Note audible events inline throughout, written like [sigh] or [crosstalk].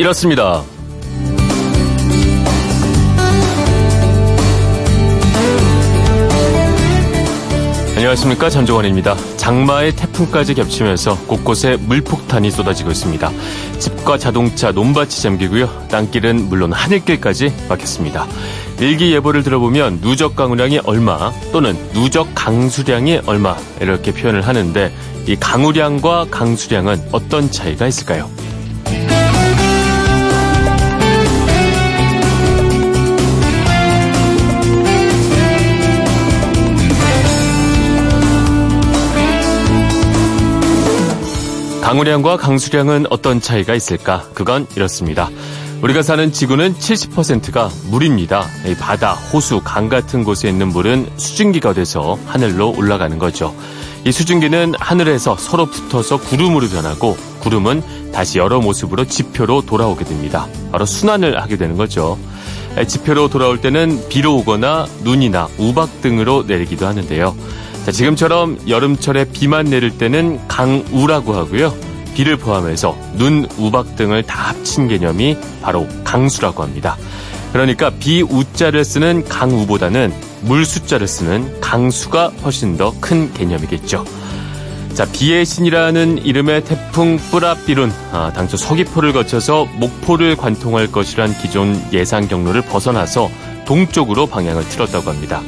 이렇습니다. 안녕하십니까 전종원입니다. 장마의 태풍까지 겹치면서 곳곳에 물폭탄이 쏟아지고 있습니다. 집과 자동차, 논밭이 잠기고요. 땅길은 물론 하늘길까지 막혔습니다. 일기 예보를 들어보면 누적 강우량이 얼마 또는 누적 강수량이 얼마 이렇게 표현을 하는데 이 강우량과 강수량은 어떤 차이가 있을까요? 강우량과 강수량은 어떤 차이가 있을까? 그건 이렇습니다. 우리가 사는 지구는 70%가 물입니다. 바다, 호수, 강 같은 곳에 있는 물은 수증기가 돼서 하늘로 올라가는 거죠. 이 수증기는 하늘에서 서로 붙어서 구름으로 변하고 구름은 다시 여러 모습으로 지표로 돌아오게 됩니다. 바로 순환을 하게 되는 거죠. 지표로 돌아올 때는 비로 오거나 눈이나 우박 등으로 내리기도 하는데요. 자, 지금처럼 여름철에 비만 내릴 때는 강우라고 하고요. 비를 포함해서 눈, 우박 등을 다 합친 개념이 바로 강수라고 합니다. 그러니까 비우자를 쓰는 강우보다는 물 숫자를 쓰는 강수가 훨씬 더 큰 개념이겠죠. 자, 비의 신이라는 이름의 태풍 뿌라비룬, 아, 당초 서귀포를 거쳐서 목포를 관통할 것이란 기존 예상 경로를 벗어나서 동쪽으로 방향을 틀었다고 합니다.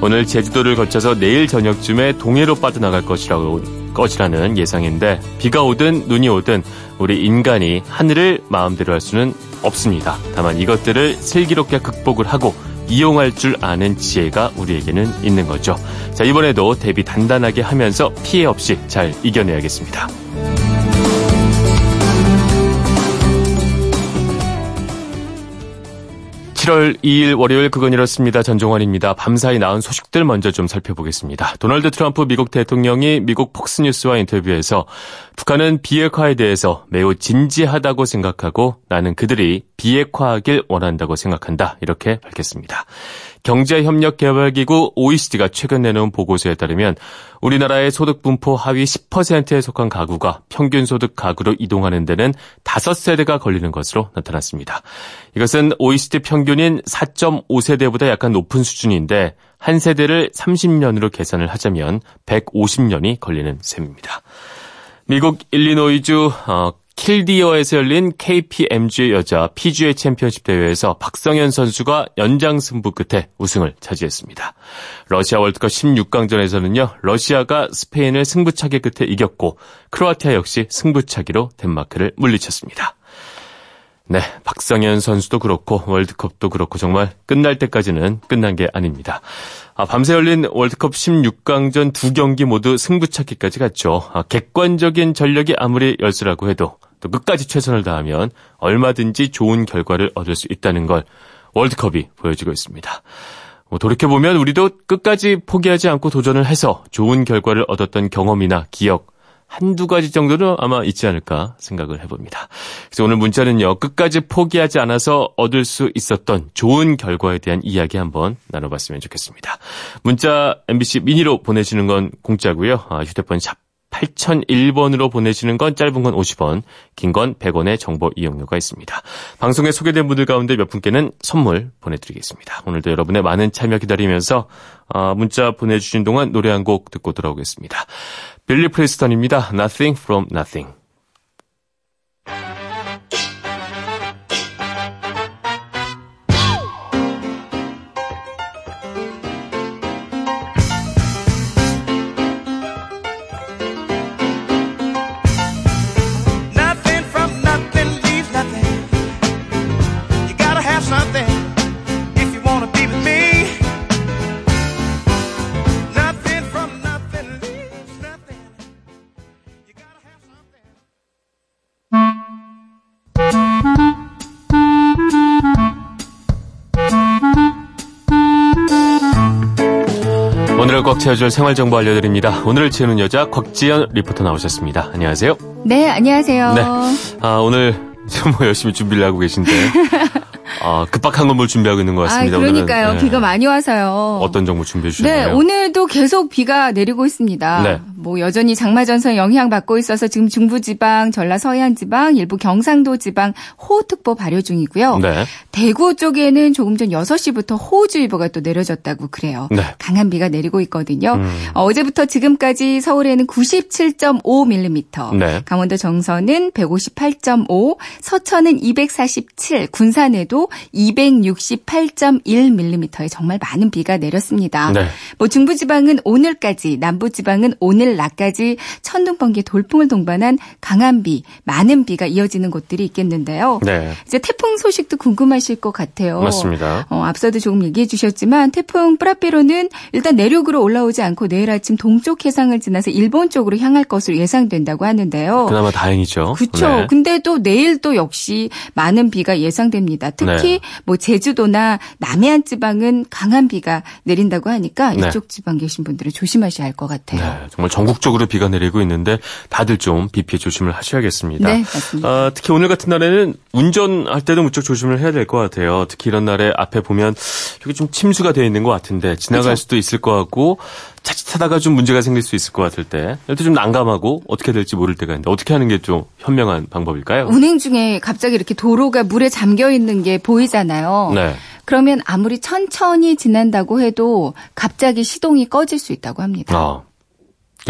오늘 제주도를 거쳐서 내일 저녁쯤에 동해로 빠져나갈 것이라고 것이라는 예상인데 비가 오든 눈이 오든 우리 인간이 하늘을 마음대로 할 수는 없습니다. 다만 이것들을 슬기롭게 극복을 하고 이용할 줄 아는 지혜가 우리에게는 있는 거죠. 자, 이번에도 대비 단단하게 하면서 피해 없이 잘 이겨내야겠습니다. 7월 2일 월요일 그건 이렇습니다. 전종환입니다. 밤사이 나온 소식들 먼저 좀 살펴보겠습니다. 도널드 트럼프 미국 대통령이 미국 폭스뉴스와 인터뷰에서 북한은 비핵화에 대해서 매우 진지하다고 생각하고 나는 그들이 비핵화하길 원한다고 생각한다. 이렇게 밝혔습니다. 경제협력개발기구 OECD가 최근 내놓은 보고서에 따르면 우리나라의 소득 분포 하위 10%에 속한 가구가 평균 소득 가구로 이동하는 데는 5세대가 걸리는 것으로 나타났습니다. 이것은 OECD 평균인 4.5세대보다 약간 높은 수준인데 한 세대를 30년으로 계산을 하자면 150년이 걸리는 셈입니다. 미국 일리노이주 어, 킬디어에서 열린 KPMG 여자 PGA 챔피언십 대회에서 박성현 선수가 연장 승부 끝에 우승을 차지했습니다. 러시아 월드컵 16강전에서는요, 러시아가 스페인을 승부차기 끝에 이겼고, 크로아티아 역시 승부차기로 덴마크를 물리쳤습니다. 네, 박성현 선수도 그렇고 월드컵도 그렇고 정말 끝날 때까지는 끝난 게 아닙니다. 아, 밤새 열린 월드컵 16강전 두 경기 모두 승부차기까지 갔죠. 아, 객관적인 전력이 아무리 열수라고 해도 또 끝까지 최선을 다하면 얼마든지 좋은 결과를 얻을 수 있다는 걸 월드컵이 보여주고 있습니다. 뭐 돌이켜보면 우리도 끝까지 포기하지 않고 도전을 해서 좋은 결과를 얻었던 경험이나 기억, 한두 가지 정도는 아마 있지 않을까 생각을 해봅니다. 그래서 오늘 문자는요, 끝까지 포기하지 않아서 얻을 수 있었던 좋은 결과에 대한 이야기 한번 나눠봤으면 좋겠습니다. 문자 MBC 미니로 보내시는 건 공짜고요. 아, 휴대폰 샵 8001번으로 보내시는 건 짧은 건 50원, 긴 건 100원의 정보 이용료가 있습니다. 방송에 소개된 분들 가운데 몇 분께는 선물 보내드리겠습니다. 오늘도 여러분의 많은 참여 기다리면서 어, 문자 보내주신 동안 노래 한 곡 듣고 돌아오겠습니다. 빌리 프레스턴입니다. Nothing from Nothing. 채워줄 생활정보 알려드립니다. 오늘을 채우는 여자 곽지연 리포터 나오셨습니다. 안녕하세요. 네, 안녕하세요. 네. 아, 오늘 정말 [laughs] 열심히 준비를 하고 계신데. [laughs] 아, 급박한 건물 준비하고 있는 것 같습니다. 아, 그러니까요. 오늘은, 네. 비가 많이 와서요. 어떤 정보 준비해 주셨나요? 네, 오늘도 계속 비가 내리고 있습니다. 네. 뭐 여전히 장마 전선 영향 받고 있어서 지금 중부지방, 전라 서해안지방, 일부 경상도 지방 호우특보 발효 중이고요. 네. 대구 쪽에는 조금 전 6시부터 호우주의보가 또 내려졌다고 그래요. 네. 강한 비가 내리고 있거든요. 음. 어, 제부터 지금까지 서울에는 97.5mm, 네. 강원도 정선은 158.5, 서천은 247, 군산에도 268.1mm의 정말 많은 비가 내렸습니다. 네. 뭐 중부지방은 오늘까지, 남부지방은 오늘 낮까지 천둥, 번개, 돌풍을 동반한 강한 비, 많은 비가 이어지는 곳들이 있겠는데요. 네. 이제 태풍 소식도 궁금하실 것 같아요. 맞습니다. 어, 앞서도 조금 얘기해 주셨지만 태풍 프라페로는 일단 내륙으로 올라오지 않고 내일 아침 동쪽 해상을 지나서 일본 쪽으로 향할 것으로 예상된다고 하는데요. 그나마 다행이죠. 그렇죠. 네. 근데 또 내일 또 역시 많은 비가 예상됩니다. 특히 네. 뭐 제주도나 남해안 지방은 강한 비가 내린다고 하니까 네. 이쪽 지방 계신 분들은 조심하셔야 할 것 같아요. 네, 정말 전국적으로 비가 내리고 있는데 다들 좀 비 피해 조심을 하셔야겠습니다. 네, 맞습니다. 어, 특히 오늘 같은 날에는 운전할 때도 무척 조심을 해야 될 것 같아요. 특히 이런 날에 앞에 보면 여기 좀 침수가 되어 있는 것 같은데 지나갈 그렇죠? 수도 있을 것 같고 자칫하다가 좀 문제가 생길 수 있을 것 같을 때, 이럴 때좀 난감하고 어떻게 될지 모를 때가 있는데 어떻게 하는 게 좀 현명한 방법일까요? 운행 중에 갑자기 이렇게 도로가 물에 잠겨 있는 게 보이잖아요. 네. 그러면 아무리 천천히 지난다고 해도 갑자기 시동이 꺼질 수 있다고 합니다. 어.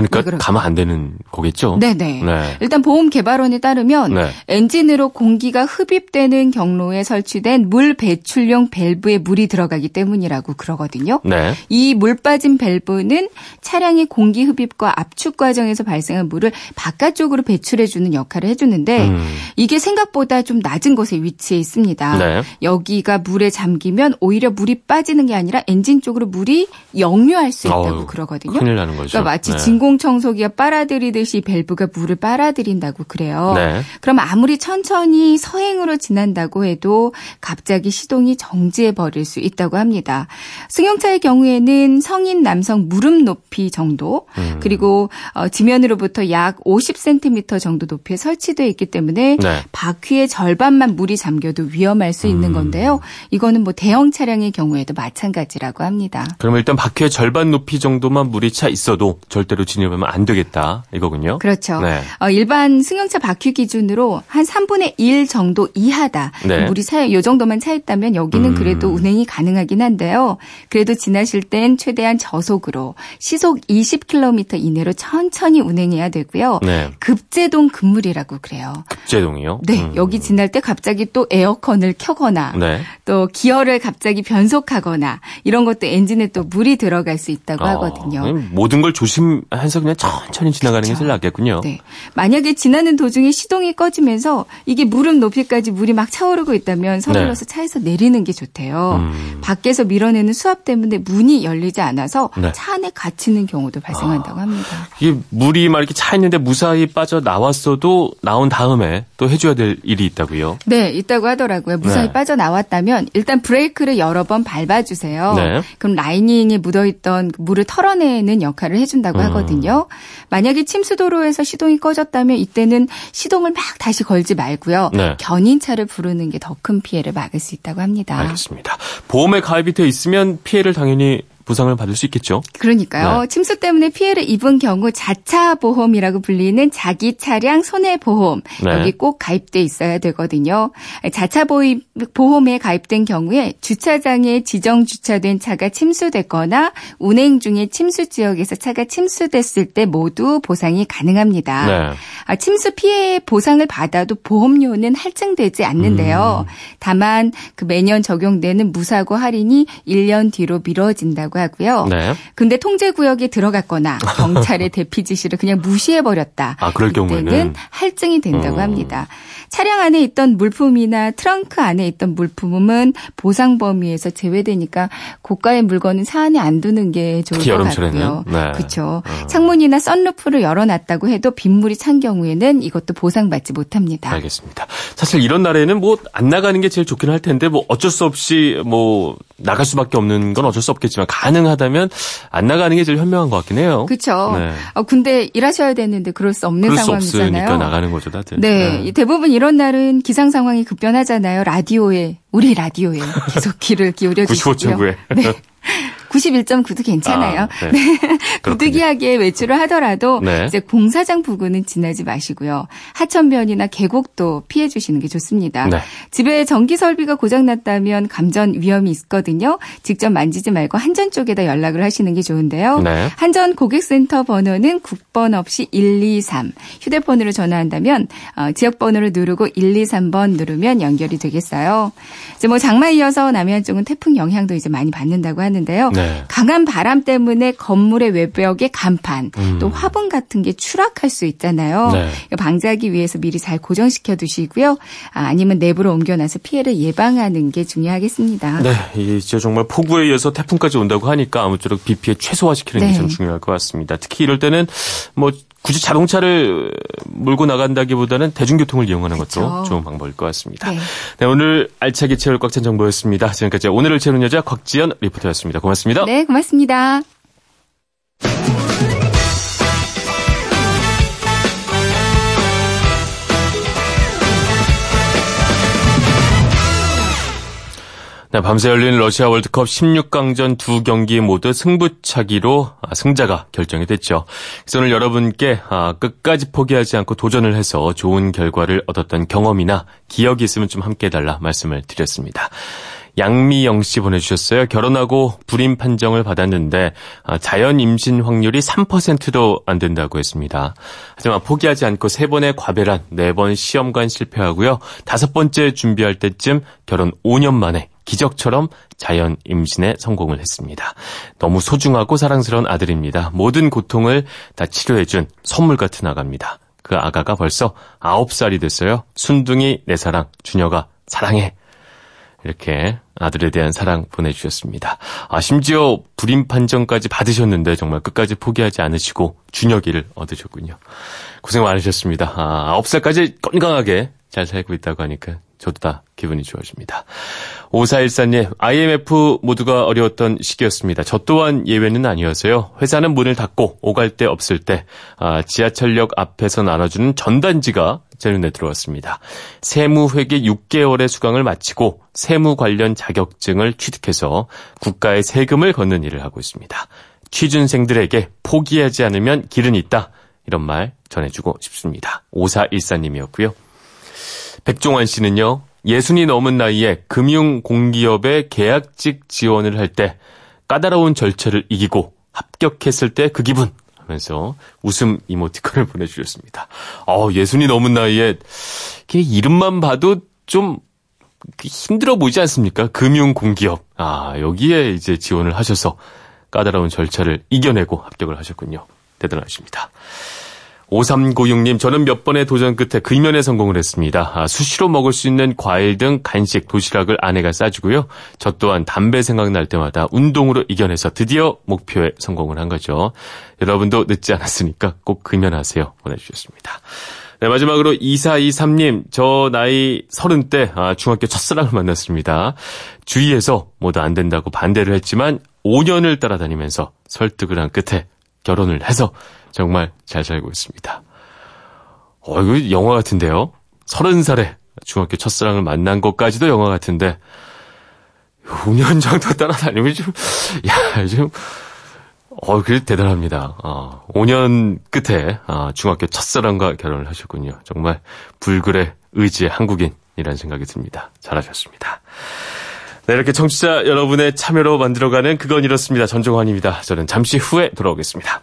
그러니까 가면 안 되는 거겠죠? 네네. 네. 일단 보험 개발원에 따르면 네. 엔진으로 공기가 흡입되는 경로에 설치된 물 배출용 밸브에 물이 들어가기 때문이라고 그러거든요. 네. 이 물 빠진 밸브는 차량의 공기 흡입과 압축 과정에서 발생한 물을 바깥쪽으로 배출해주는 역할을 해주는데 음. 이게 생각보다 좀 낮은 곳에 위치해 있습니다. 네. 여기가 물에 잠기면 오히려 물이 빠지는 게 아니라 엔진 쪽으로 물이 역류할 수 있다고 어우, 그러거든요. 큰일 나는 거죠. 그러니까 마치 네. 진공 인 공청소기가 빨아들이듯이 밸브가 물을 빨아들인다고 그래요. 네. 그럼 아무리 천천히 서행으로 지난다고 해도 갑자기 시동이 정지해 버릴 수 있다고 합니다. 승용차의 경우에는 성인 남성 무릎 높이 정도 음. 그리고 어, 지면으로부터 약 50cm 정도 높이에 설치되어 있기 때문에 네. 바퀴의 절반만 물이 잠겨도 위험할 수 있는 음. 건데요. 이거는 뭐 대형 차량의 경우에도 마찬가지라고 합니다. 그럼 일단 바퀴의 절반 높이 정도만 물이 차 있어도 절대로 진입하면 안 되겠다 이거군요. 그렇죠. 네. 어, 일반 승용차 바퀴 기준으로 한 3분의 1 정도 이하다. 네. 물이 차, 요 정도만 차 있다면 여기는 음. 그래도 운행이 가능하긴 한데요. 그래도 지나실 땐 최대한 저속으로 시속 20km 이내로 천천히 운행해야 되고요. 네. 급제동 급물이라고 그래요. 급제동이요? 네. 음. 여기 지날 때 갑자기 또 에어컨을 켜거나 네. 또 기어를 갑자기 변속하거나 이런 것도 엔진에 또 물이 들어갈 수 있다고 어, 하거든요. 모든 걸 조심 하면서 그냥 천천히 지나가는 그렇죠. 게 제일 낫겠군요. 네. 만약에 지나는 도중에 시동이 꺼지면서 이게 무릎 높이까지 물이 막 차오르고 있다면 서둘러서 네. 차에서 내리는 게 좋대요. 음. 밖에서 밀어내는 수압 때문에 문이 열리지 않아서 네. 차 안에 갇히는 경우도 발생한다고 아. 합니다. 이게 물이 막 이렇게 차 있는데 무사히 빠져 나왔어도 나온 다음에 또 해줘야 될 일이 있다고요? 네, 있다고 하더라고요. 무사히 네. 빠져 나왔다면 일단 브레이크를 여러 번 밟아주세요. 네. 그럼 라이닝에 묻어있던 물을 털어내는 역할을 해준다고 음. 하거든요. 있거든요. 만약에 침수도로에서 시동이 꺼졌다면 이때는 시동을 막 다시 걸지 말고요. 네. 견인차를 부르는 게 더 큰 피해를 막을 수 있다고 합니다. 알겠습니다. 보험에 가입이 돼 있으면 피해를 당연히 보상을 받을 수 있겠죠. 그러니까요. 네. 침수 때문에 피해를 입은 경우 자차 보험이라고 불리는 자기 차량 손해 보험 네. 여기 꼭 가입돼 있어야 되거든요. 자차 보험에 가입된 경우에 주차장에 지정 주차된 차가 침수됐거나 운행 중에 침수 지역에서 차가 침수됐을 때 모두 보상이 가능합니다. 네. 아, 침수 피해 보상을 받아도 보험료는 할증되지 않는데요. 음. 다만 그 매년 적용되는 무사고 할인이 1년 뒤로 미뤄진다고 하고요. 네. 근데 통제 구역에 들어갔거나 [laughs] 경찰의 대피 지시를 그냥 무시해 버렸다. 아, 그럴 경우에는 할증이 된다고 음. 합니다. 차량 안에 있던 물품이나 트렁크 안에 있던 물품은 보상 범위에서 제외되니까 고가의 물건은 차 안에 안 두는 게 좋을 것 같고요. 네. 그렇죠. 어. 창문이나 썬루프를 열어놨다고 해도 빗물이 찬 경우에는 이것도 보상받지 못합니다. 알겠습니다. 사실 이런 날에는 뭐 안 나가는 게 제일 좋긴 할 텐데 뭐 어쩔 수 없이 뭐 나갈 수밖에 없는 건 어쩔 수 없겠지만 가능하다면 안 나가는 게 제일 현명한 것 같긴 해요. 그렇죠. 네. 어, 근데 일하셔야 되는데 그럴 수 없는 그럴 상황이잖아요. 수 없으니까 나가는 거죠, 다들. 네. 네. 대부분 이런 날은 기상 상황이 급변하잖아요. 라디오에 우리 라디오에 계속 [laughs] 귀를 기울여 주시고요. 95.9에. 네. [laughs] 91.9도 괜찮아요. 아, [laughs] 네. 네. 부득이하게 외출을 하더라도 네. 이제 공사장 부근은 지나지 마시고요. 하천변이나 계곡도 피해 주시는 게 좋습니다. 네. 집에 전기 설비가 고장 났다면 감전 위험이 있거든요. 직접 만지지 말고 한전 쪽에다 연락을 하시는 게 좋은데요. 네. 한전 고객센터 번호는 국번 없이 123. 휴대폰으로 전화한다면 어, 지역 번호를 누르고 123번 누르면 연결이 되겠어요. 이제 뭐 장마 이어서 남해안 쪽은 태풍 영향도 이제 많이 받는다고 하는데요. 네. 강한 바람 때문에 건물의 외벽에 간판, 음. 또 화분 같은 게 추락할 수 있잖아요. 네. 방지하기 위해서 미리 잘 고정시켜 두시고요. 아, 니면 내부로 옮겨놔서 피해를 예방하는 게 중요하겠습니다. 네, 이제 정말 폭우에 의해서 태풍까지 온다고 하니까 아무쪼록 비 피해 최소화시키는 네. 게참 중요할 것 같습니다. 특히 이럴 때는 뭐 굳이 자동차를 몰고 나간다기보다는 대중교통을 이용하는 것도 그렇죠. 좋은 방법일 것 같습니다. 네. 네 오늘 알차게 채울 꽉찬 정보였습니다. 지금까지 오늘을 채우는 여자 곽지연 리포터였습니다. 고맙습니다. 네, 고맙습니다. 네, 밤새 열린 러시아 월드컵 16강전 두 경기 모두 승부차기로 아, 승자가 결정이 됐죠. 그래서 오늘 여러분께 아, 끝까지 포기하지 않고 도전을 해서 좋은 결과를 얻었던 경험이나 기억이 있으면 좀 함께 해달라 말씀을 드렸습니다. 양미영 씨 보내주셨어요. 결혼하고 불임 판정을 받았는데 아, 자연 임신 확률이 3%도 안 된다고 했습니다. 하지만 포기하지 않고 세 번의 과배란, 네 번 시험관 실패하고요. 다섯 번째 준비할 때쯤 결혼 5년 만에 기적처럼 자연 임신에 성공을 했습니다. 너무 소중하고 사랑스러운 아들입니다. 모든 고통을 다 치료해준 선물 같은 아가입니다. 그 아가가 벌써 9살이 됐어요. 순둥이 내 사랑, 준혁아 사랑해. 이렇게 아들에 대한 사랑 보내주셨습니다. 아, 심지어 불임 판정까지 받으셨는데 정말 끝까지 포기하지 않으시고 준혁이를 얻으셨군요. 고생 많으셨습니다. 아, 9살까지 건강하게 잘 살고 있다고 하니까 저도 다 기분이 좋아집니다. 5414님, IMF 모두가 어려웠던 시기였습니다. 저 또한 예외는 아니었어요. 회사는 문을 닫고 오갈 데 없을 때 아, 지하철역 앞에서 나눠주는 전단지가 제 눈에 들어왔습니다. 세무회계 6개월의 수강을 마치고 세무 관련 자격증을 취득해서 국가에 세금을 걷는 일을 하고 있습니다. 취준생들에게 포기하지 않으면 길은 있다. 이런 말 전해주고 싶습니다. 5414님이었고요. 백종환 씨는요, 예순이 넘은 나이에 금융 공기업에 계약직 지원을 할 때 까다로운 절차를 이기고 합격했을 때 그 기분 하면서 웃음 이모티콘을 [laughs] 보내주셨습니다. 어, 예순이 넘은 나이에 이름만 봐도 좀 힘들어 보이지 않습니까? 금융 공기업. 아, 여기에 이제 지원을 하셔서 까다로운 절차를 이겨내고 합격을 하셨군요. 대단하십니다. 5396님, 저는 몇 번의 도전 끝에 근면에 성공을 했습니다. 아, 수시로 먹을 수 있는 과일 등 간식, 도시락을 아내가 싸주고요. 저 또한 담배 생각날 때마다 운동으로 이겨내서 드디어 목표에 성공을 한 거죠. 여러분도 늦지 않았으니까 꼭 근면하세요. 보내주셨습니다. 네, 마지막으로 2423님, 저 나이 30대, 아, 중학교 첫사랑을 만났습니다. 주위에서 모두 안 된다고 반대를 했지만 5년을 따라다니면서 설득을 한 끝에 결혼을 해서 정말 잘 살고 있습니다. 어, 이거 영화 같은데요? 서른 살에 중학교 첫사랑을 만난 것까지도 영화 같은데, 5년 정도 따라다니면 좀, 야, 좀, 어, 그래 대단합니다. 어, 5년 끝에 어, 중학교 첫사랑과 결혼을 하셨군요. 정말 불굴의 의지의 한국인이라는 생각이 듭니다. 잘하셨습니다. 네, 이렇게 청취자 여러분의 참여로 만들어가는 그건 이렇습니다. 전종환입니다. 저는 잠시 후에 돌아오겠습니다.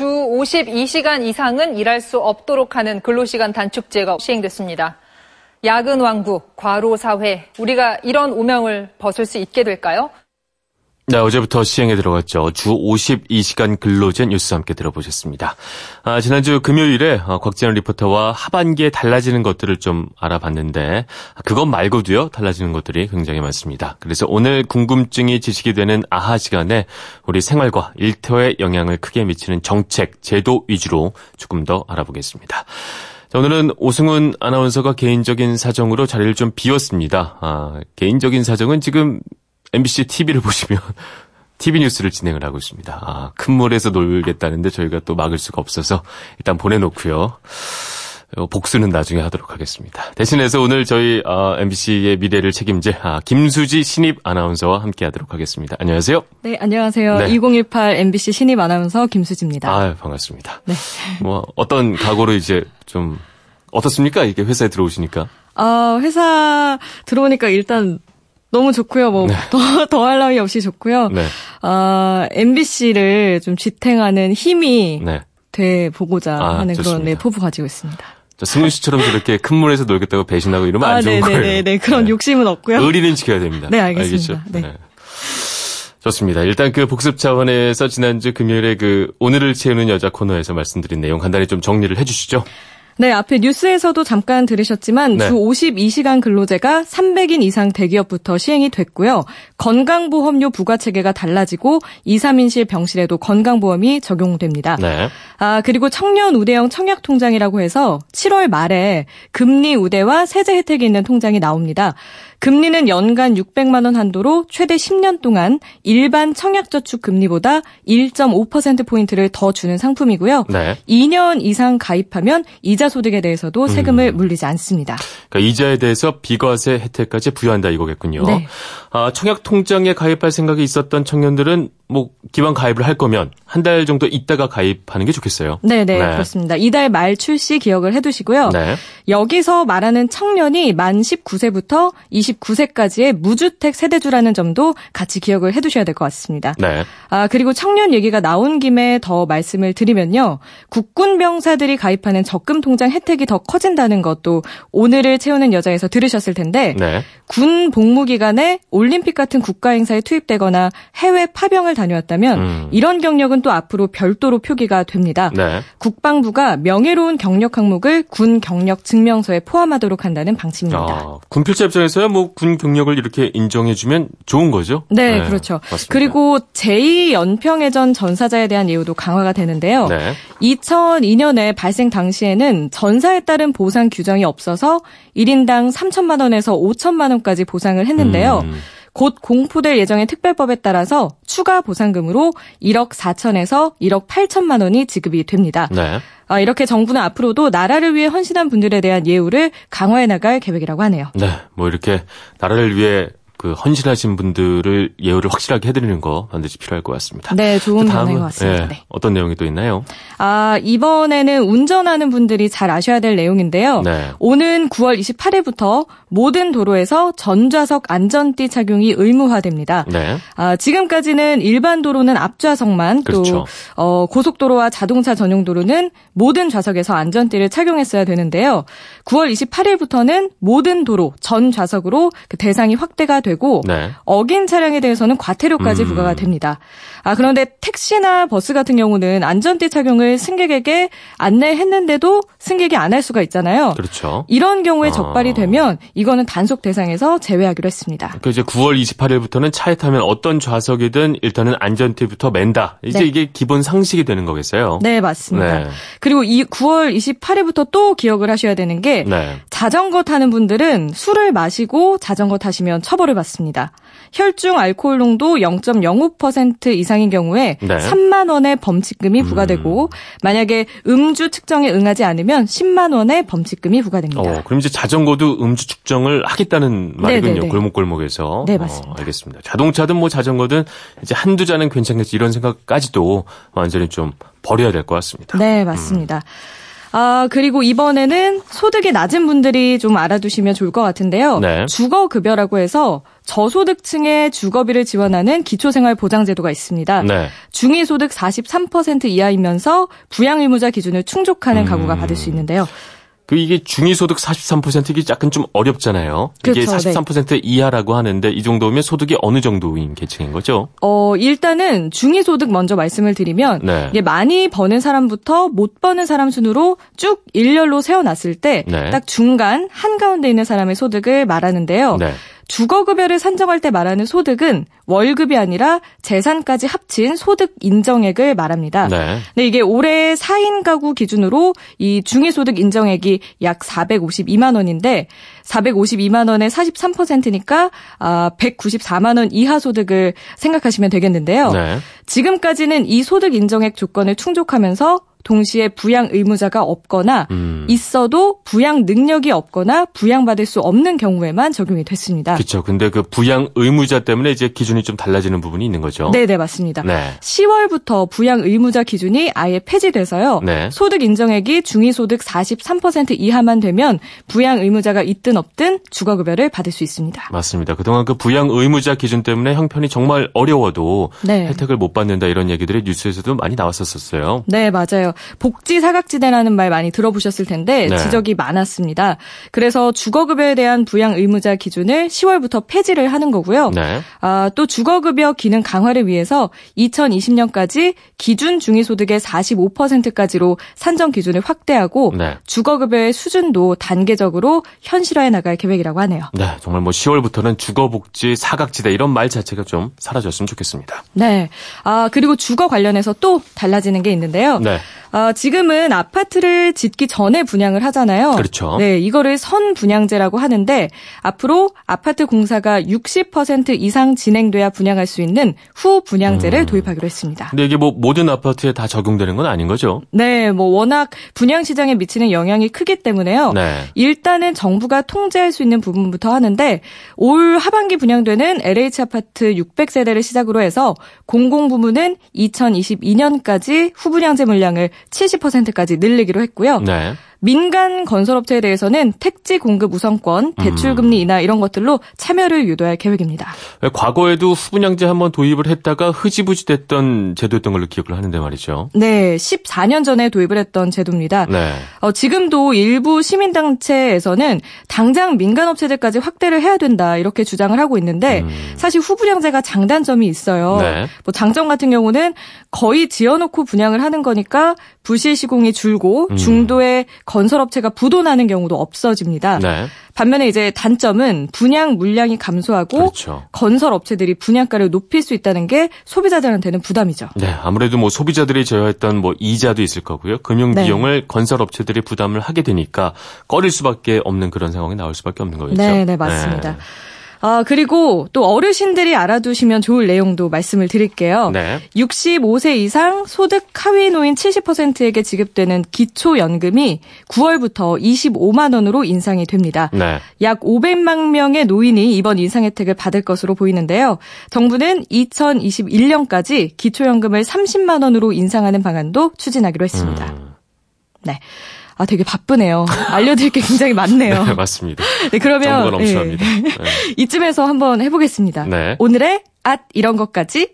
주 52시간 이상은 일할 수 없도록 하는 근로시간 단축제가 시행됐습니다. 야근 왕국, 과로 사회, 우리가 이런 오명을 벗을 수 있게 될까요? 네, 어제부터 시행에 들어갔죠. 주 52시간 근로제 뉴스 함께 들어보셨습니다. 아, 지난주 금요일에 어, 곽지연 리포터와 하반기에 달라지는 것들을 좀 알아봤는데 그것 말고도요 달라지는 것들이 굉장히 많습니다. 그래서 오늘 궁금증이 지식이 되는 아하 시간에 우리 생활과 일터에 영향을 크게 미치는 정책, 제도 위주로 조금 더 알아보겠습니다. 자, 오늘은 오승훈 아나운서가 개인적인 사정으로 자리를 좀 비웠습니다. 아, 개인적인 사정은 지금 MBC TV를 보시면 [laughs] TV 뉴스를 진행을 하고 있습니다. 아, 큰 물에서 놀겠다는데 저희가 또 막을 수가 없어서 일단 보내놓고요. 어, 복수는 나중에 하도록 하겠습니다. 대신해서 오늘 저희 어, MBC의 미래를 책임질 아, 김수지 신입 아나운서와 함께하도록 하겠습니다. 안녕하세요. 네, 안녕하세요. 네. 2018 MBC 신입 아나운서 김수지입니다. 아, 반갑습니다. 네. 뭐 어떤 각오로 이제 좀 어떻습니까? 이게 회사에 들어오시니까? 아, 회사 들어오니까 일단 너무 좋고요. 뭐, 네. 더, [laughs] 더할 나위 없이 좋고요. 네. 아, MBC를 좀 지탱하는 힘이 네. 돼 보고자 아, 하는 좋습니다. 그런 네, 포부 가지고 있습니다. 승훈 씨처럼 저렇게 큰 물에서 놀겠다고 배신하고 이러면 아, 안 좋은 네네네, 거예요. 네, 그런 네. 욕심은 없고요. 의리는 지켜야 됩니다. 네, 알겠습니다. 알겠죠? 네. 네. 좋습니다. 일단 그 복습 차원에서 지난주 금요일에 그 오늘을 채우는 여자 코너에서 말씀드린 내용 간단히 좀 정리를 해주시죠. 네, 앞에 뉴스에서도 잠깐 들으셨지만 네. 주 52시간 근로제가 300인 이상 대기업부터 시행이 됐고요. 건강보험료 부과 체계가 달라지고 2, 3인실 병실에도 건강보험이 적용됩니다. 네. 아, 그리고 청년 우대형 청약 통장이라고 해서 7월 말에 금리 우대와 세제 혜택이 있는 통장이 나옵니다. 금리는 연간 600만 원 한도로 최대 10년 동안 일반 청약저축 금리보다 1.5% 포인트를 더 주는 상품이고요. 네. 2년 이상 가입하면 이자 소득에 대해서도 세금을 음. 물리지 않습니다. 그러니까 이자에 대해서 비과세 혜택까지 부여한다 이거겠군요. 네. 아, 청약 통장에 가입할 생각이 있었던 청년들은 뭐 기반 가입을 할 거면 한 달 정도 있다가 가입하는 게 좋겠어요. 네네 네, 그렇습니다. 이달 말 출시 기억을 해두시고요. 네. 여기서 말하는 청년이 만 19세부터 29세까지의 무주택 세대주라는 점도 같이 기억을 해두셔야 될 것 같습니다. 네. 아 그리고 청년 얘기가 나온 김에 더 말씀을 드리면요. 국군 병사들이 가입하는 적금 통장 혜택이 더 커진다는 것도 오늘을 채우는 여자에서 들으셨을 텐데 네. 군 복무 기간에 올림픽 같은 국가 행사에 투입되거나 해외 파병을 다녀왔다면 음. 이런 경력은 또 앞으로 별도로 표기가 됩니다. 네. 국방부가 명예로운 경력 항목을 군 경력 증명서에 포함하도록 한다는 방침입니다. 아, 군 필자 입장에서야 뭐 군 경력을 이렇게 인정해주면 좋은 거죠? 네, 네 그렇죠. 맞습니다. 그리고 제2연평해전 전사자에 대한 예우도 강화가 되는데요. 네. 2002년에 발생 당시에는 전사에 따른 보상 규정이 없어서 1인당 3천만 원에서 5천만 원까지 보상을 했는데요. 음. 곧 공포될 예정의 특별법에 따라서 추가 보상금으로 1억 4천에서 1억 8천만 원이 지급이 됩니다. 네. 아, 이렇게 정부는 앞으로도 나라를 위해 헌신한 분들에 대한 예우를 강화해 나갈 계획이라고 하네요. 네, 뭐 이렇게 나라를 위해 그 헌신하신 분들을 예우를 확실하게 해드리는 거 반드시 필요할 것 같습니다. 네, 좋은 변화인 것 같습니다. 네, 네. 어떤 내용이 또 있나요? 아 이번에는 운전하는 분들이 잘 아셔야 될 내용인데요. 네. 오는 9월 28일부터 모든 도로에서 전좌석 안전띠 착용이 의무화됩니다. 네. 아 지금까지는 일반 도로는 앞좌석만 그렇죠. 또 어, 고속도로와 자동차 전용 도로는 모든 좌석에서 안전띠를 착용했어야 되는데요. 9월 28일부터는 모든 도로 전 좌석으로 그 대상이 확대가 되고 네. 어긴 차량에 대해서는 과태료까지 음. 부과가 됩니다. 아 그런데 택시나 버스 같은 경우는 안전띠 착용을 승객에게 안내했는데도 승객이 안 할 수가 있잖아요. 그렇죠. 이런 경우에 아. 적발이 되면 이거는 단속 대상에서 제외하기로 했습니다. 그 이제 9월 28일부터는 차에 타면 어떤 좌석이든 일단은 안전띠부터 맨다. 이제 네. 이게 기본 상식이 되는 거겠어요. 네 맞습니다. 네. 그리고 이 9월 28일부터 또 기억을 하셔야 되는 게 네. 자전거 타는 분들은 술을 마시고 자전거 타시면 처벌을 받습니다. 혈중 알코올 농도 0.05% 이상인 경우에 네. 3만 원의 범칙금이 부과되고 음. 만약에 음주 측정에 응하지 않으면 10만 원의 범칙금이 부과됩니다. 어, 그럼 이제 자전거도 음주 측정을 하겠다는 말이군요. 네네네. 골목골목에서. 네, 맞습니다. 어, 알겠습니다. 자동차든 뭐 자전거든 이제 한두 잔은 괜찮겠지 이런 생각까지도 완전히 좀 버려야 될 것 같습니다. 네, 맞습니다. 음. 아, 그리고 이번에는 소득이 낮은 분들이 좀 알아두시면 좋을 것 같은데요. 네. 주거급여라고 해서 저소득층의 주거비를 지원하는 기초생활보장제도가 있습니다. 네. 중위소득 43% 이하이면서 부양의무자 기준을 충족하는 가구가 음... 받을 수 있는데요. 그 이게 중위소득 43% 이게 약간 좀 어렵잖아요. 그렇죠, 이게 43% 네. 이하라고 하는데 이 정도면 소득이 어느 정도인 계층인 거죠? 어, 일단은 중위소득 먼저 말씀을 드리면 네. 이게 많이 버는 사람부터 못 버는 사람 순으로 쭉 일렬로 세워 놨을 때딱 네. 중간 한가운데 있는 사람의 소득을 말하는데요. 네. 주거급여를 산정할 때 말하는 소득은 월급이 아니라 재산까지 합친 소득 인정액을 말합니다. 네. 근데 이게 올해 4인 가구 기준으로 이 중위소득 인정액이 약 452만 원인데 452만 원의 43%니까 아 194만 원 이하 소득을 생각하시면 되겠는데요. 네. 지금까지는 이 소득 인정액 조건을 충족하면서 동시에 부양 의무자가 없거나 음. 있어도 부양 능력이 없거나 부양받을 수 없는 경우에만 적용이 됐습니다. 그렇죠. 근데 그 부양 의무자 때문에 이제 기준이 좀 달라지는 부분이 있는 거죠. 네, 네, 맞습니다. 네. 10월부터 부양 의무자 기준이 아예 폐지돼서요. 네. 소득 인정액이 중위 소득 43% 이하만 되면 부양 의무자가 있든 없든 주거 급여를 받을 수 있습니다. 맞습니다. 그동안 그 부양 의무자 기준 때문에 형편이 정말 어려워도 네. 혜택을 못 받는다 이런 얘기들이 뉴스에서도 많이 나왔었어요. 네, 맞아요. 복지 사각지대라는 말 많이 들어보셨을 텐데 네. 지적이 많았습니다. 그래서 주거급여에 대한 부양 의무자 기준을 10월부터 폐지를 하는 거고요. 네. 아, 또 주거급여 기능 강화를 위해서 2020년까지 기준 중위소득의 45%까지로 산정 기준을 확대하고 네. 주거급여의 수준도 단계적으로 현실화해 나갈 계획이라고 하네요. 네, 정말 뭐 10월부터는 주거복지 사각지대 이런 말 자체가 좀 사라졌으면 좋겠습니다. 네. 아, 그리고 주거 관련해서 또 달라지는 게 있는데요. 네. 어, 지금은 아파트를 짓기 전에 분양을 하잖아요. 그렇죠. 네, 이거를 선 분양제라고 하는데 앞으로 아파트 공사가 60% 이상 진행돼야 분양할 수 있는 후 분양제를 음. 도입하기로 했습니다. 근데 이게 뭐 모든 아파트에 다 적용되는 건 아닌 거죠? 네, 뭐 워낙 분양 시장에 미치는 영향이 크기 때문에요. 네. 일단은 정부가 통제할 수 있는 부분부터 하는데 올 하반기 분양되는 LH 아파트 600세대를 시작으로 해서 공공 부문은 2022년까지 후 분양제 물량을 70%까지 늘리기로 했고요. 네. 민간 건설업체에 대해서는 택지 공급 우선권, 대출금리 음. 인하 이런 것들로 참여를 유도할 계획입니다. 과거에도 후분양제 한번 도입을 했다가 흐지부지 됐던 제도였던 걸로 기억을 하는데 말이죠. 네, 14년 전에 도입을 했던 제도입니다. 네. 어, 지금도 일부 시민단체에서는 당장 민간업체들까지 확대를 해야 된다 이렇게 주장을 하고 있는데 음. 사실 후분양제가 장단점이 있어요. 네. 뭐 장점 같은 경우는 거의 지어놓고 분양을 하는 거니까 부실 시공이 줄고 음. 중도에 건설업체가 부도나는 경우도 없어집니다. 네. 반면에 이제 단점은 분양 물량이 감소하고 그렇죠. 건설업체들이 분양가를 높일 수 있다는 게 소비자들한테는 부담이죠. 네, 아무래도 뭐 소비자들이 져야했던 뭐 이자도 있을 거고요. 금융 네. 비용을 네. 건설업체들이 부담을 하게 되니까 꺼릴 수밖에 없는 그런 상황이 나올 수밖에 없는 거겠죠. 네, 네 맞습니다. 네. 아, 그리고 또 어르신들이 알아두시면 좋을 내용도 말씀을 드릴게요. 네. 65세 이상 소득 하위 노인 70%에게 지급되는 기초연금이 9월부터 25만 원으로 인상이 됩니다. 네. 약 500만 명의 노인이 이번 인상 혜택을 받을 것으로 보이는데요. 정부는 2021년까지 기초연금을 30만 원으로 인상하는 방안도 추진하기로 했습니다. 음. 네. 아, 되게 바쁘네요. 알려드릴 게 굉장히 많네요. [laughs] 네, 맞습니다. 네, 그러면. 정보가 넘쳐납니다. 네. 네. [laughs] 이쯤에서 한번 해보겠습니다. 네. 오늘의 앗 이런 것까지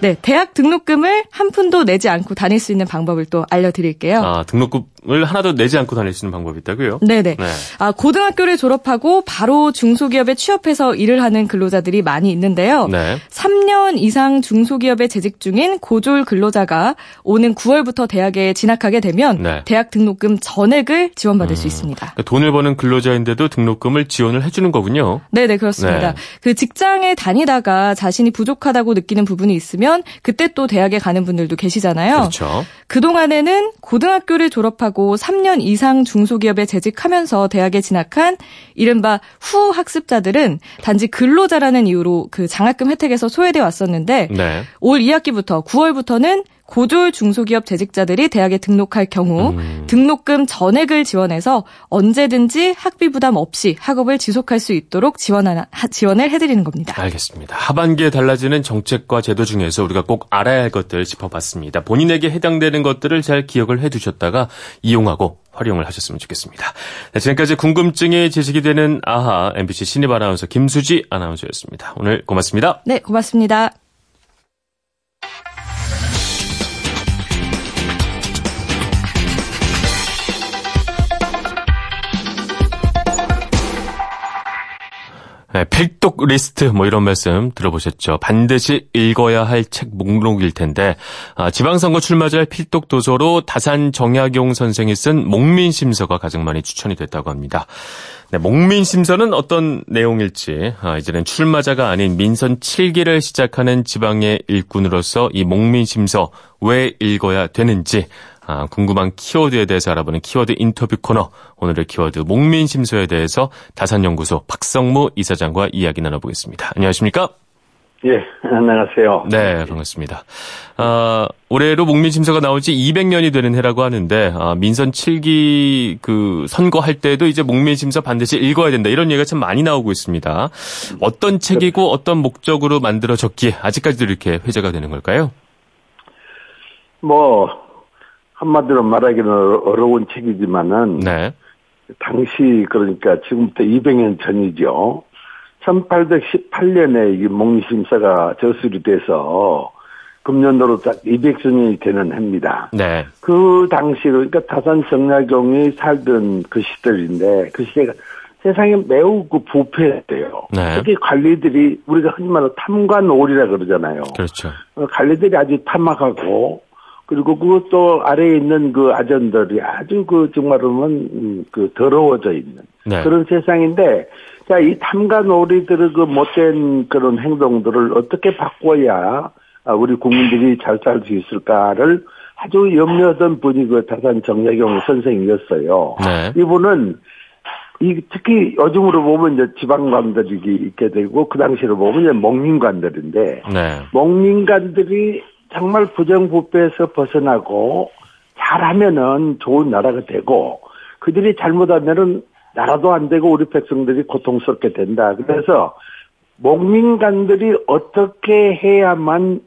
네, 대학 등록금을 한 푼도 내지 않고 다닐 수 있는 방법을 또 알려드릴게요. 아, 등록금 을 하나도 내지 않고 다닐 수 있는 방법이 있다고요? 네네. 네. 아, 고등학교를 졸업하고 바로 중소기업에 취업해서 일을 하는 근로자들이 많이 있는데요. 네. 3년 이상 중소기업에 재직 중인 고졸 근로자가 오는 9월부터 대학에 진학하게 되면 네. 대학 등록금 전액을 지원받을 음, 수 있습니다. 그러니까 돈을 버는 근로자인데도 등록금을 지원을 해주는 거군요. 네네, 그렇습니다. 네. 그 직장에 다니다가 자신이 부족하다고 느끼는 부분이 있으면 그때 또 대학에 가는 분들도 계시잖아요. 그렇죠. 그 동안에는 고등학교를 졸업하고 3년 이상 중소기업에 재직하면서 대학에 진학한 이른바 후 학습자들은 단지 근로자라는 이유로 그 장학금 혜택에서 소외돼 왔었는데 네. 올 2학기부터 9월부터는 고졸 중소기업 재직자들이 대학에 등록할 경우 음. 등록금 전액을 지원해서 언제든지 학비 부담 없이 학업을 지속할 수 있도록 지원하, 지원을 해드리는 겁니다. 알겠습니다. 하반기에 달라지는 정책과 제도 중에서 우리가 꼭 알아야 할 것들 짚어봤습니다. 본인에게 해당되는 것들을 잘 기억을 해두셨다가 이용하고 활용을 하셨으면 좋겠습니다. 네, 지금까지 궁금증이 제식이 되는 아하 MBC 신입 아나운서 김수지 아나운서였습니다. 오늘 고맙습니다. 네, 고맙습니다. 네, 필독 리스트 뭐 이런 말씀 들어보셨죠. 반드시 읽어야 할 책 목록일 텐데 아, 지방선거 출마자 필독 도서로 다산 정약용 선생이 쓴 목민 심서가 가장 많이 추천이 됐다고 합니다. 네, 목민 심서는 어떤 내용일지 아, 이제는 출마자가 아닌 민선 7기를 시작하는 지방의 일꾼으로서 이 목민 심서 왜 읽어야 되는지 아, 궁금한 키워드에 대해서 알아보는 키워드 인터뷰 코너. 오늘의 키워드 목민심서에 대해서 다산연구소 박성무 이사장과 이야기 나눠보겠습니다. 안녕하십니까? 예, 안녕하세요. 네, 반갑습니다. 아, 올해로 목민심서가 나온 지 200년이 되는 해라고 하는데, 아, 민선 7기 그 선거할 때도 이제 목민심서 반드시 읽어야 된다. 이런 얘기가 참 많이 나오고 있습니다. 어떤 책이고 어떤 목적으로 만들어졌기에 아직까지도 이렇게 회자가 되는 걸까요? 뭐, 한마디로 말하기는 어려운 책이지만은 네. 당시 그러니까 지금부터 200년 전이죠. 1818년에 이 목리심사가 저술이 돼서 금년도로 딱 200주년이 되는 해입니다. 네. 그 당시 그러니까 다산 정약용이 살던 그 시절인데 그 시대가 세상에 매우 그 부패했대요. 네. 특히 관리들이 우리가 흔히 말하는 탐관오리라 그러잖아요. 그렇죠. 어, 관리들이 아주 탐악하고 그리고 그것도 아래에 있는 그 아전들이 아주 그 정말로는 음, 그 더러워져 있는 네. 그런 세상인데 자 이 탐관 오리들의 그 못된 그런 행동들을 어떻게 바꿔야 아, 우리 국민들이 잘 살 수 있을까를 아주 염려하던 분이 그 다산 정약용 선생이었어요. 네. 이분은 이 특히 요즘으로 보면 이제 지방관들이 있게 되고 그 당시로 보면 이제 목민관들인데 네. 목민관들이 정말 부정부패에서 벗어나고 잘하면은 좋은 나라가 되고 그들이 잘못하면은 나라도 안 되고 우리 백성들이 고통스럽게 된다. 그래서 목민간들이 어떻게 해야만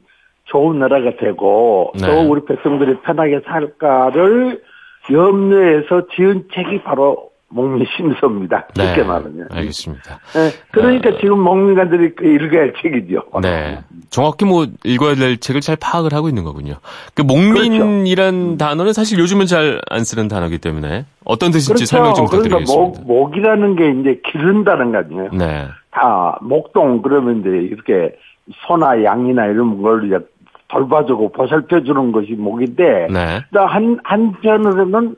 좋은 나라가 되고 네. 또 우리 백성들이 편하게 살까를 염려해서 지은 책이 바로 목민심서입니다. [laughs] 네. 쉽게 말하면. 알겠습니다. 네. 그러니까 어... 지금 목민관들이 읽어야 할 책이죠. 네. 정확히 뭐 읽어야 될 책을 잘 파악을 하고 있는 거군요. 그 목민이란 그렇죠. 단어는 사실 요즘은 잘 안 쓰는 단어이기 때문에 어떤 뜻인지 그렇죠. 설명 좀 그러니까 부탁드리겠습니다. 목, 목이라는 게 이제 기른다는 거 아니에요. 네. 다 목동 그러면 이제 이렇게 소나 양이나 이런 걸 이제 돌봐주고 보살펴주는 것이 목인데 네. 한 한편으로는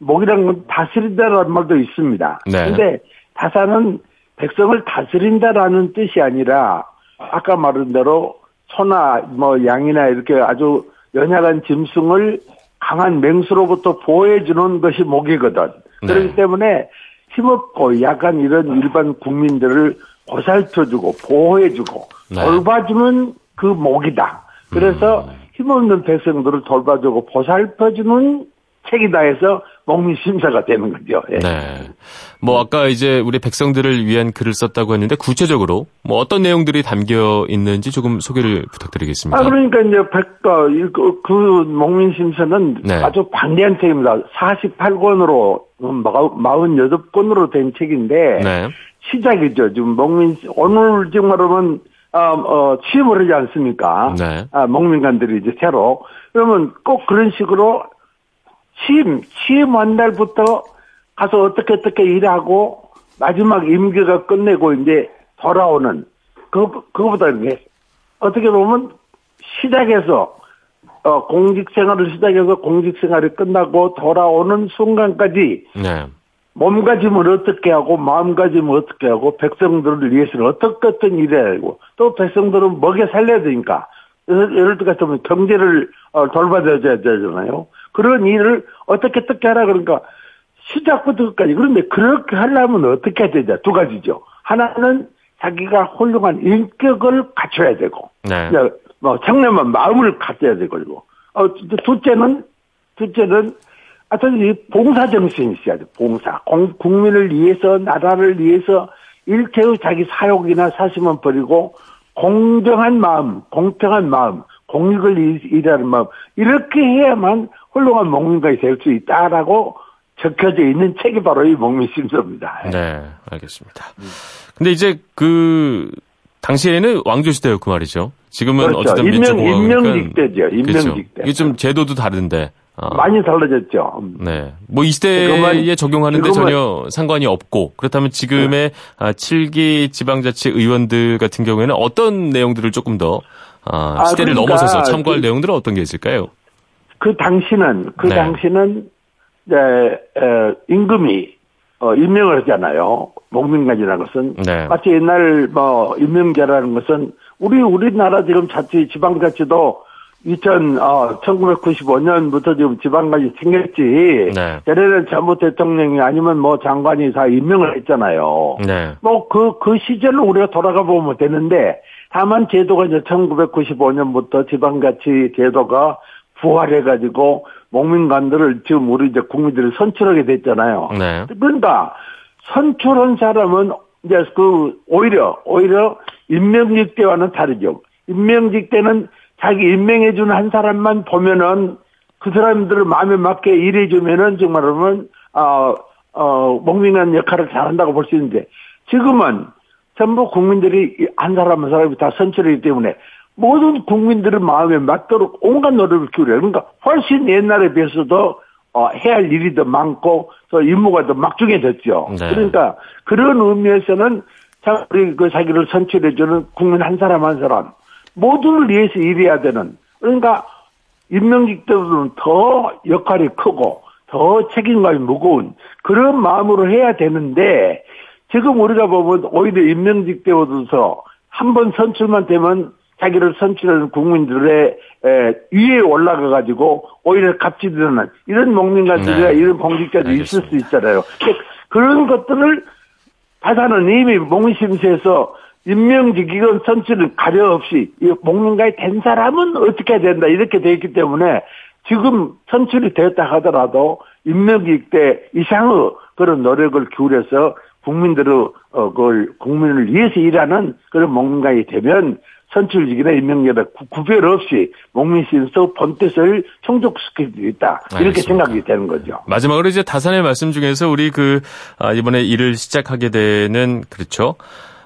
목이라는 건 다스린다라는 말도 있습니다. 네. 근데 다사는 백성을 다스린다라는 뜻이 아니라 아까 말한 대로 소나 뭐 양이나 이렇게 아주 연약한 짐승을 강한 맹수로부터 보호해주는 것이 목이거든. 네. 그렇기 때문에 힘없고 약간 이런 일반 국민들을 보살펴주고 보호해주고 네. 돌봐주는 그 목이다. 그래서 음. 힘없는 백성들을 돌봐주고 보살펴주는 책이다 해서 목민 심사가 되는 거죠. 예. 네. 뭐 아까 이제 우리 백성들을 위한 글을 썼다고 했는데 구체적으로 뭐 어떤 내용들이 담겨 있는지 조금 소개를 부탁드리겠습니다. 아 그러니까 이제 백가 그, 그 목민 심사는 네. 아주 방대한 책입니다. 48권으로 48권으로 된 책인데 네. 시작이죠. 지금 목민 오늘 지금 말하면 어, 어, 취임을 하지 않습니까? 네. 아, 목민관들이 이제 새로. 그러면 꼭 그런 식으로 취임, 취임한 날부터 가서 어떻게 어떻게 일하고 마지막 임기가 끝내고 이제 돌아오는 그 그거보다 이게 어떻게 보면 시작해서 어 공직 생활을 시작해서 공직 생활이 끝나고 돌아오는 순간까지 네. 몸가짐을 어떻게 하고 마음가짐을 어떻게 하고 백성들을 위해서는 어떻게 어떤 일을 하고 또 백성들은 먹여 살려야 되니까 예를 들어서 경제를 어, 돌봐줘야 되잖아요. 그런 일을 어떻게 어떻게 하라 그러니까 시작부터 끝까지 그런데 그렇게 하려면 어떻게 해야 되냐 두 가지죠. 하나는 자기가 훌륭한 인격을 갖춰야 되고, 네. 뭐 청렴한 마음을 갖춰야 되고, 어, 둘째는 둘째는 하여튼 이 봉사 정신이 있어야 돼. 봉사. 공, 국민을 위해서 나라를 위해서 일체의 자기 사욕이나 사심은 버리고 공정한 마음, 공평한 마음, 공익을 일하는 마음 이렇게 해야만 훌륭한 목민가이 될 수 있다라고 적혀져 있는 책이 바로 이 목민 심서입니다. 네, 알겠습니다. 근데 이제 그 당시에는 왕조 시대였고 말이죠. 지금은 그렇죠. 어쨌든 임명, 임명직대죠. 임명직대. 그렇죠. 이게 좀 제도도 다른데 어. 많이 달라졌죠. 네. 뭐 이 시대에 적용하는데 전혀 상관이 없고 그렇다면 지금의 네. 7기 지방자치 의원들 같은 경우에는 어떤 내용들을 조금 더 아, 시대를 그러니까 넘어서서 참고할 그, 내용들은 어떤 게 있을까요? 그 당시는 그 네. 당시는 네, 에, 임금이 어, 임명을 하잖아요. 목민관이라는 것은 네. 마치 옛날 뭐 임명제라는 것은 우리 우리나라 지금 자치 지방자치도 2000, 어, 1995년부터 지금 지방까지 생겼지. 네. 예전에는 전부 대통령이 아니면 뭐 장관이 다 임명을 했잖아요. 네. 뭐 그, 그 시절로 우리가 돌아가 보면 되는데, 다만 제도가 이제 1995년부터 지방자치 제도가 부활해가지고 목민관들을 지금 우리 이제 국민들이 선출하게 됐잖아요. 네. 그러니까 선출한 사람은 이제 그 오히려 오히려 임명직 때와는 다르죠. 임명직 때는 자기 임명해준 한 사람만 보면은 그 사람들을 마음에 맞게 일해 주면은 정말 그러면 어, 어, 목민관 역할을 잘한다고 볼 수 있는데 지금은 전부 국민들이 한 사람 한 사람이 다 선출이기 때문에 모든 국민들의 마음에 맞도록 온갖 노력을 기울여요. 그러니까 훨씬 옛날에 비해서도 어, 해야 할 일이 더 많고 또 임무가 더 막중해졌죠. 네. 그러니까 그런 의미에서는 자, 우리 그 자기를 선출해주는 국민 한 사람 한 사람 모두를 위해서 일해야 되는 그러니까 임명직들은 더 역할이 크고 더 책임감이 무거운 그런 마음으로 해야 되는데 지금 우리가 보면 오히려 임명직 때부터 한 번 선출만 되면 자기를 선출하는 국민들의 에, 위에 올라가 가지고 오히려 값이 드러난 이런 목민가들이 네. 이런 공직자도 있을 수 있잖아요. 그런 것들을 바다는 이미 목민심세에서 임명직 이건 선출을 가려 없이 목민가에 된 사람은 어떻게 해야 된다 이렇게 돼 있기 때문에 지금 선출이 되었다 하더라도 임명직 때 이상의 그런 노력을 기울여서 국민들의 어, 그걸 국민을 위해서 일하는 그런 목민가에 되면 선출직이나 임명제나 구별 없이 목민심에서 본뜻을 충족시킬 수 있다. 이렇게 알겠습니다. 생각이 되는 거죠. 마지막으로 이제 다산의 말씀 중에서 우리 그 아, 이번에 일을 시작하게 되는 그렇죠.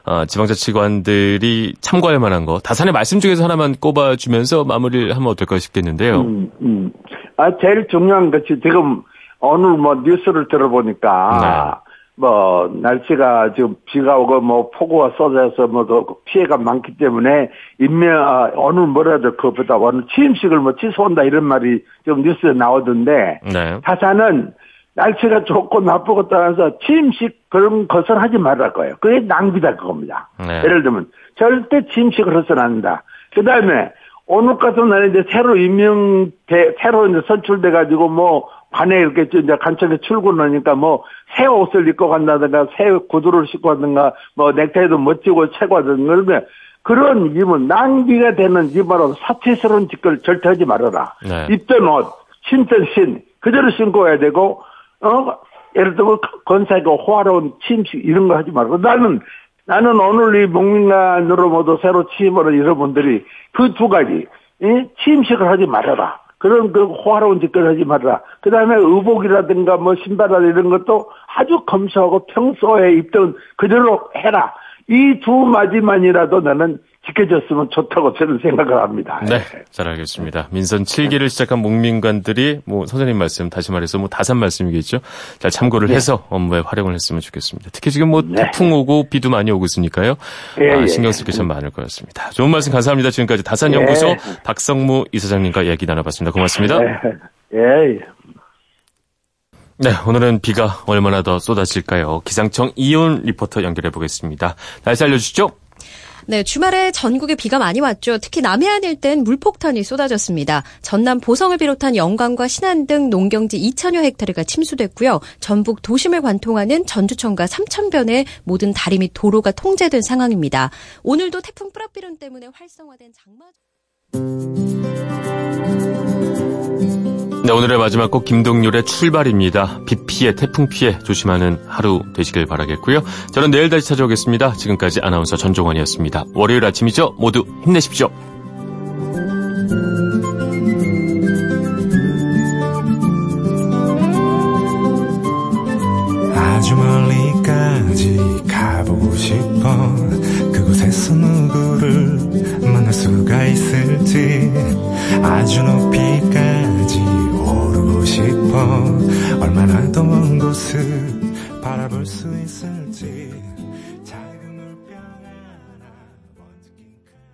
아, 지방자치관들이 참고할 만한 거 다산의 말씀 중에서 하나만 꼽아주면서 마무리를 하면 어떨까 싶겠는데요. 음, 음. 아 제일 중요한 것이 지금 오늘 뭐 뉴스를 들어보니까 네. 뭐 날씨가 지금 비가 오고 뭐 폭우가 쏟아져서 뭐 피해가 많기 때문에 인명 아, 오늘 뭐라도 그보다 오늘 취임식을 뭐 취소한다 이런 말이 좀 뉴스에 나오던데 네. 타사는 날씨가 좋고 나쁘고 따라서 취임식 그런 것을 하지 말할 거예요. 그게 낭비다 그겁니다. 네. 예를 들면 절대 취임식을 해서는 안 된다. 그 다음에 오늘 같은 날에 이제 새로 임명, 새로 이제 선출돼 가지고 뭐 관에 이렇게 이제 간척에 출근하니까 뭐 새 옷을 입고 간다든가 새 구두를 신고 간다든가 뭐 넥타이도 멋지고 채고 하든가 그러면 그런 입은 낭비가 되는 입으로 사치스러운 짓을 절대 하지 말아라. 네. 입던 옷, 신던 신, 그대로 신고 와야 되고, 어, 예를 들어 건사하고 호화로운 침식 이런 거 하지 말고 나는 나는 오늘 이 목민관으로 모두 새로 취임을 이런 분들이 그 두 가지, 이 취임식을 하지 말아라. 그런 그 호화로운 짓을 하지 말아라. 그 다음에 의복이라든가 뭐 신발이나 이런 것도 아주 검소하고 평소에 입던 그대로 해라. 이 두 마디만이라도 나는 지켜졌으면 좋다고 저는 생각을 합니다. 네, 잘 알겠습니다. 민선 7기를 시작한 목민관들이 뭐 선생님 말씀 다시 말해서 뭐 다산 말씀이겠죠. 잘 참고를 네. 해서 업무에 활용을 했으면 좋겠습니다. 특히 지금 뭐 네. 태풍 오고 비도 많이 오고 있으니까요. 예, 아, 예. 신경 쓸 게 참 많을 것 같습니다. 좋은 말씀 감사합니다. 지금까지 다산연구소 예. 박성무 이사장님과 이야기 나눠봤습니다. 고맙습니다. 네. 예. 네, 오늘은 비가 얼마나 더 쏟아질까요? 기상청 이온 리포터 연결해 보겠습니다. 날씨 알려주시죠. 네, 주말에 전국에 비가 많이 왔죠. 특히 남해안 일대는 물폭탄이 쏟아졌습니다. 전남 보성을 비롯한 영광과 신안 등 농경지 2천여 헥타르가 침수됐고요. 전북 도심을 관통하는 전주천과 삼천변의 모든 다리 및 도로가 통제된 상황입니다. 오늘도 태풍 뿌라비론 때문에 활성화된 장마 네, 오늘의 마지막 곡 김동률의 출발입니다. 비 피해, 태풍 피해 조심하는 하루 되시길 바라겠고요. 저는 내일 다시 찾아오겠습니다. 지금까지 아나운서 전종환이었습니다. 월요일 아침이죠. 모두 힘내십시오. 아주 멀리까지 가보고 싶어 그곳에서 누구를 만날 수가 있을지 아주 높이까지 싶어. 얼마나 더먼 곳을 바라볼 수 있을지.